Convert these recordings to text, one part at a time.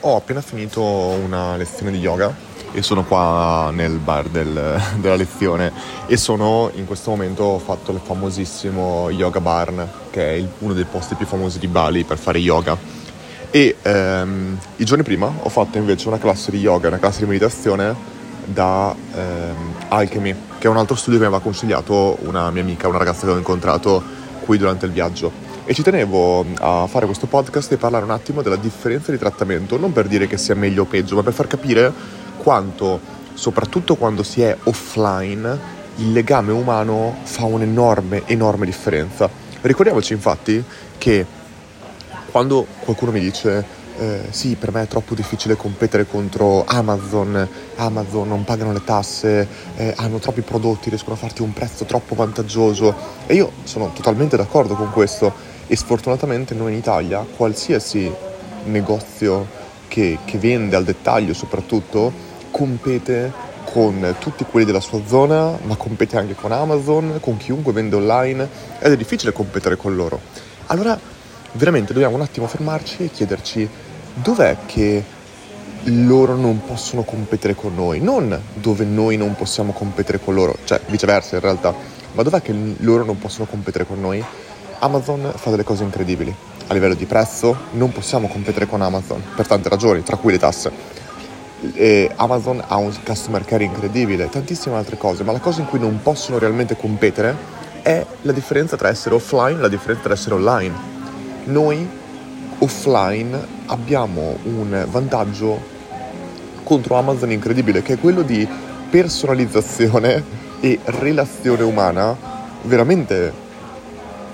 ho appena finito una lezione di yoga e sono qua nel bar del, della lezione e sono in questo momento ho fatto il famosissimo Yoga Barn che è uno dei posti più famosi di Bali per fare yoga. E ehm, i giorni prima ho fatto invece una classe di yoga, una classe di meditazione da ehm, Alchemy che è un altro studio che mi aveva consigliato una mia amica, una ragazza che ho incontrato qui durante il viaggio e ci tenevo a fare questo podcast e parlare un attimo della differenza di trattamento, non per dire che sia meglio o peggio, ma per far capire quanto, soprattutto quando si è offline, il legame umano fa un'enorme, enorme differenza. Ricordiamoci infatti che quando qualcuno mi dice eh, sì, per me è troppo difficile competere contro Amazon, Amazon non pagano le tasse, eh, hanno troppi prodotti, riescono a farti un prezzo troppo vantaggioso e io sono totalmente d'accordo con questo e sfortunatamente noi in Italia qualsiasi negozio che, che vende al dettaglio soprattutto compete con tutti quelli della sua zona, ma compete anche con Amazon, con chiunque vende online ed è difficile competere con loro. Allora veramente dobbiamo un attimo fermarci e chiederci dov'è che loro non possono competere con noi, non dove noi non possiamo competere con loro, cioè viceversa in realtà, ma dov'è che loro non possono competere con noi Amazon fa delle cose incredibili. A livello di prezzo non possiamo competere con Amazon per tante ragioni, tra cui le tasse. E Amazon ha un customer care incredibile, tantissime altre cose, ma la cosa in cui non possono realmente competere è la differenza tra essere offline e la differenza tra essere online. Noi offline abbiamo un vantaggio contro Amazon incredibile che è quello di personalizzazione e relazione umana veramente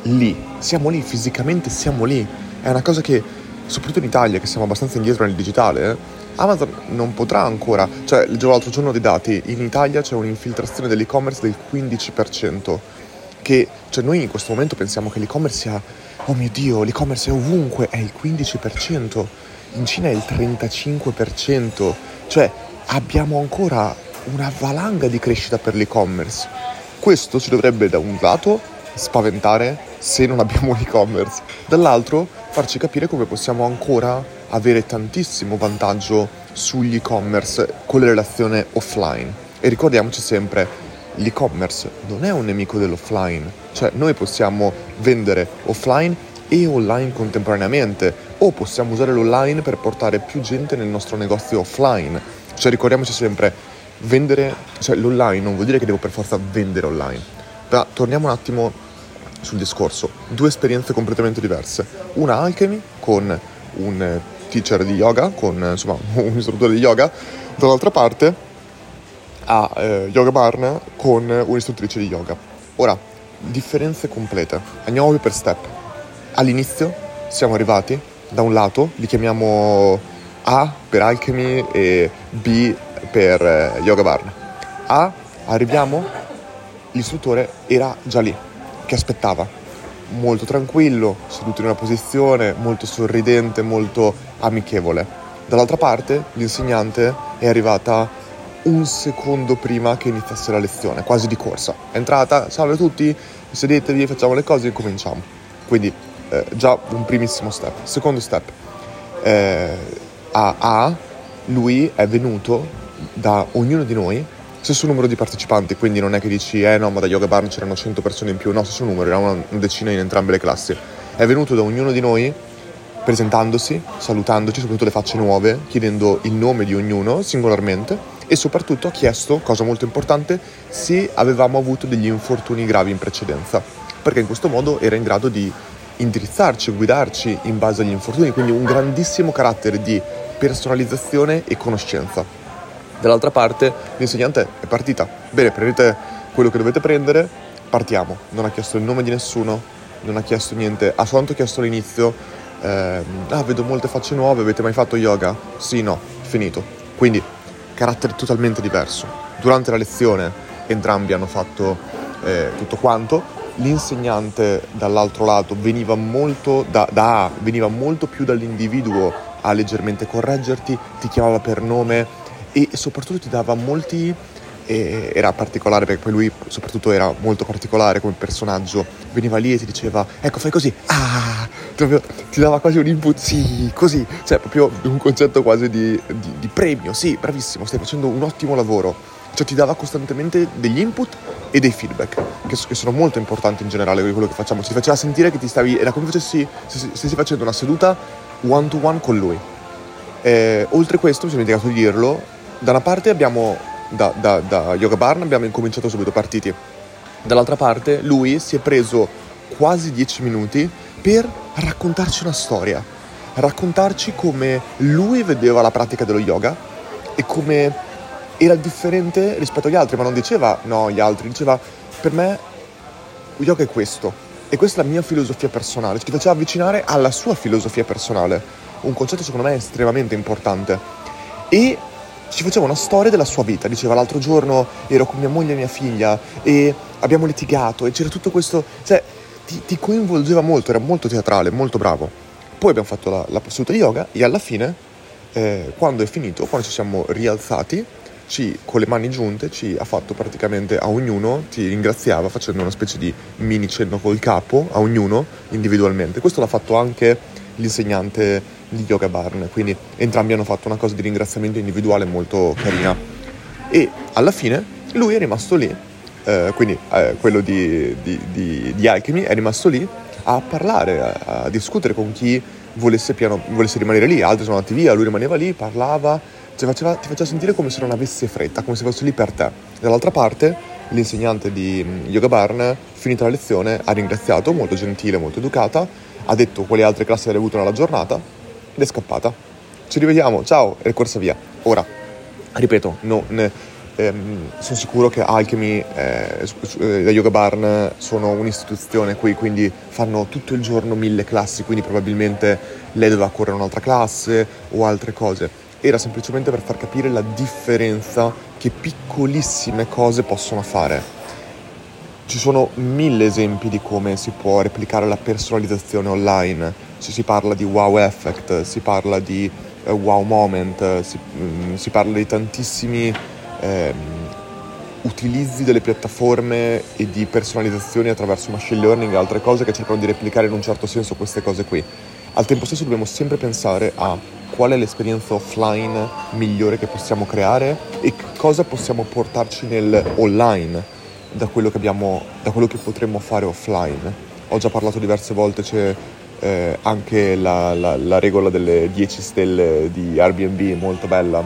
lì, siamo lì, fisicamente siamo lì. È una cosa che, soprattutto in Italia, che siamo abbastanza indietro nel digitale, eh, Amazon non potrà ancora, cioè leggevo l'altro giorno dei dati, in Italia c'è un'infiltrazione dell'e-commerce del 15%, che cioè noi in questo momento pensiamo che l'e-commerce sia, oh mio Dio, l'e-commerce è ovunque, è il 15%, in Cina è il 35%, cioè abbiamo ancora una valanga di crescita per l'e-commerce. Questo ci dovrebbe da un lato spaventare se non abbiamo un e-commerce, dall'altro farci capire come possiamo ancora avere tantissimo vantaggio sugli e-commerce con le relazioni offline. E ricordiamoci sempre, l'e-commerce non è un nemico dell'offline, cioè noi possiamo vendere offline e online contemporaneamente o possiamo usare l'online per portare più gente nel nostro negozio offline. Cioè ricordiamoci sempre, vendere, cioè l'online non vuol dire che devo per forza vendere online. Ma torniamo un attimo sul discorso, due esperienze completamente diverse. Una Alchemy con un teacher di yoga, con insomma un istruttore di yoga, dall'altra parte a eh, Yoga Barn con un'istruttrice di yoga. Ora, differenze complete. Andiamo per step. All'inizio siamo arrivati, da un lato li chiamiamo A per Alchemy e B per eh, Yoga Barn. A, arriviamo, l'istruttore era già lì, che aspettava, molto tranquillo, seduto in una posizione, molto sorridente, molto amichevole. Dall'altra parte l'insegnante è arrivata un secondo prima che iniziasse la lezione, quasi di corsa. È entrata, salve a tutti, sedetevi, facciamo le cose e cominciamo. Quindi eh, già un primissimo step. Secondo step, eh, a A, lui è venuto da ognuno di noi stesso numero di partecipanti, quindi non è che dici eh no ma da Yoga Barn c'erano 100 persone in più, no, stesso numero, era una decina in entrambe le classi. È venuto da ognuno di noi presentandosi, salutandoci, soprattutto le facce nuove, chiedendo il nome di ognuno singolarmente e soprattutto ha chiesto, cosa molto importante, se avevamo avuto degli infortuni gravi in precedenza, perché in questo modo era in grado di indirizzarci, guidarci in base agli infortuni, quindi un grandissimo carattere di personalizzazione e conoscenza. Dall'altra parte l'insegnante è partita. Bene, prendete quello che dovete prendere, partiamo. Non ha chiesto il nome di nessuno, non ha chiesto niente, ha soltanto chiesto all'inizio, eh, ah vedo molte facce nuove, avete mai fatto yoga? Sì, no, finito. Quindi carattere totalmente diverso. Durante la lezione entrambi hanno fatto eh, tutto quanto, l'insegnante dall'altro lato veniva molto da, da veniva molto più dall'individuo a leggermente correggerti, ti chiamava per nome, e soprattutto ti dava molti era particolare perché poi lui soprattutto era molto particolare come personaggio. Veniva lì e ti diceva ecco fai così. Ah proprio, ti dava quasi un input sì così. Cioè proprio un concetto quasi di, di, di premio. Sì bravissimo stai facendo un ottimo lavoro. Cioè ti dava costantemente degli input e dei feedback che, che sono molto importanti in generale di quello che facciamo. Ci faceva sentire che ti stavi era come se stessi facendo una seduta one to one con lui. Eh, oltre a questo mi sono dimenticato di dirlo da una parte abbiamo da, da, da Yoga Barn abbiamo incominciato subito partiti. Dall'altra parte lui si è preso quasi dieci minuti per raccontarci una storia, raccontarci come lui vedeva la pratica dello yoga e come era differente rispetto agli altri, ma non diceva no gli altri, diceva per me yoga è questo e questa è la mia filosofia personale, ci faceva avvicinare alla sua filosofia personale, un concetto secondo me estremamente importante. E ci faceva una storia della sua vita. Diceva l'altro giorno ero con mia moglie e mia figlia e abbiamo litigato e c'era tutto questo... Cioè, ti, ti coinvolgeva molto, era molto teatrale, molto bravo. Poi abbiamo fatto la, la seduta di yoga e alla fine, eh, quando è finito, quando ci siamo rialzati, ci, con le mani giunte ci ha fatto praticamente a ognuno, ti ringraziava facendo una specie di mini cenno col capo a ognuno individualmente. Questo l'ha fatto anche l'insegnante di Yoga Barn, quindi entrambi hanno fatto una cosa di ringraziamento individuale molto carina. E alla fine lui è rimasto lì, eh, quindi eh, quello di, di, di, di, Alchemy è rimasto lì a parlare, a, a discutere con chi volesse, piano, volesse, rimanere lì, altri sono andati via, lui rimaneva lì, parlava, cioè faceva, ti faceva sentire come se non avesse fretta, come se fosse lì per te. Dall'altra parte l'insegnante di mm, Yoga Barn, finita la lezione, ha ringraziato, molto gentile, molto educata, ha detto quali altre classi avrebbe avuto nella giornata ed è scappata. Ci rivediamo, ciao, è corsa via. Ora, ripeto, no, ne, ehm, sono sicuro che Alchemy eh, e eh, Yoga Barn sono un'istituzione qui, quindi fanno tutto il giorno mille classi, quindi probabilmente lei doveva correre un'altra classe o altre cose. Era semplicemente per far capire la differenza che piccolissime cose possono fare. Ci sono mille esempi di come si può replicare la personalizzazione online si parla di wow effect, si parla di uh, wow moment, si, um, si, parla di tantissimi um, utilizzi delle piattaforme e di personalizzazioni attraverso machine learning e altre cose che cercano di replicare in un certo senso queste cose qui. Al tempo stesso dobbiamo sempre pensare a qual è l'esperienza offline migliore che possiamo creare e cosa possiamo portarci nell'online da quello che, abbiamo, da quello che potremmo fare offline. Ho già parlato diverse volte, c'è eh, anche la, la, la, regola delle 10 stelle di Airbnb molto bella,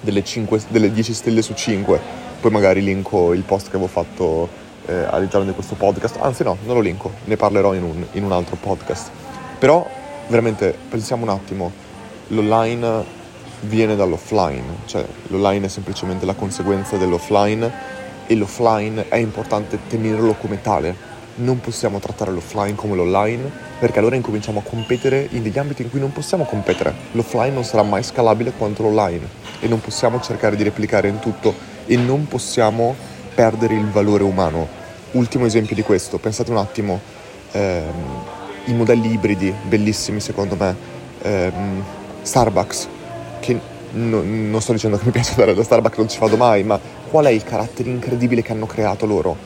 delle, 5, delle 10 stelle su 5, poi magari linko il post che avevo fatto eh, all'interno di questo podcast, anzi no, non lo linko, ne parlerò in un, in un altro podcast. Però veramente pensiamo un attimo, l'online viene dall'offline, cioè l'online è semplicemente la conseguenza dell'offline e l'offline è importante tenerlo come tale non possiamo trattare l'offline come l'online perché allora incominciamo a competere in degli ambiti in cui non possiamo competere. L'offline non sarà mai scalabile quanto l'online e non possiamo cercare di replicare in tutto e non possiamo perdere il valore umano. Ultimo esempio di questo, pensate un attimo, ehm, i modelli ibridi, bellissimi secondo me, ehm, Starbucks, che no, non sto dicendo che mi piace andare da Starbucks, non ci vado mai, ma qual è il carattere incredibile che hanno creato loro?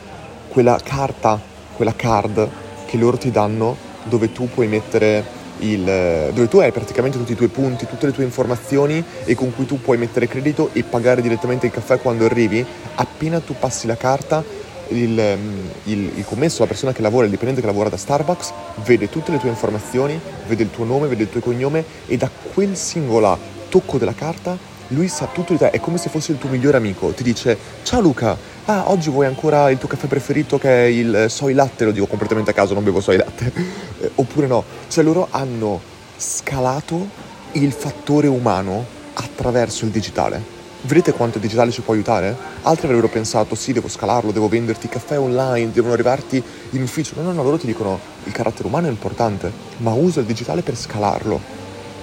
Quella carta quella card che loro ti danno dove tu puoi mettere il, dove tu hai praticamente tutti i tuoi punti, tutte le tue informazioni e con cui tu puoi mettere credito e pagare direttamente il caffè quando arrivi, appena tu passi la carta, il, il, il, commesso, la persona che lavora, il dipendente che lavora da Starbucks, vede tutte le tue informazioni, vede il tuo nome, vede il tuo cognome e da quel singolo tocco della carta lui sa tutto di te, è come se fosse il tuo migliore amico, ti dice ciao Luca, ah oggi vuoi ancora il tuo caffè preferito che è il soy latte, lo dico completamente a caso, non bevo soy latte, eh, oppure no, cioè loro hanno scalato il fattore umano attraverso il digitale. Vedete quanto il digitale ci può aiutare? Altri avrebbero pensato sì, devo scalarlo, devo venderti caffè online, devono arrivarti in ufficio. No, no, no, loro ti dicono il carattere umano è importante, ma usa il digitale per scalarlo,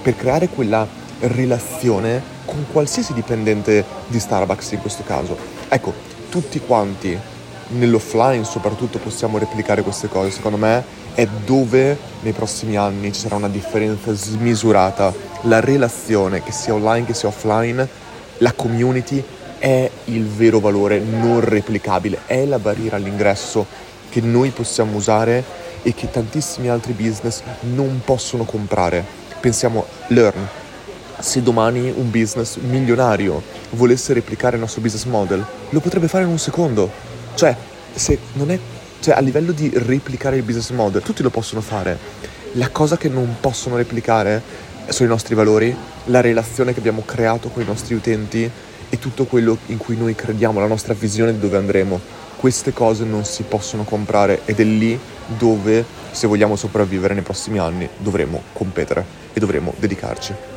per creare quella relazione con qualsiasi dipendente di Starbucks in questo caso. Ecco, tutti quanti nell'offline soprattutto possiamo replicare queste cose, secondo me è dove nei prossimi anni ci sarà una differenza smisurata. La relazione, che sia online che sia offline, la community è il vero valore non replicabile, è la barriera all'ingresso che noi possiamo usare e che tantissimi altri business non possono comprare. Pensiamo Learn. Se domani un business milionario volesse replicare il nostro business model, lo potrebbe fare in un secondo. Cioè, se non è cioè a livello di replicare il business model, tutti lo possono fare. La cosa che non possono replicare sono i nostri valori, la relazione che abbiamo creato con i nostri utenti e tutto quello in cui noi crediamo, la nostra visione di dove andremo. Queste cose non si possono comprare ed è lì dove, se vogliamo sopravvivere nei prossimi anni, dovremo competere e dovremo dedicarci.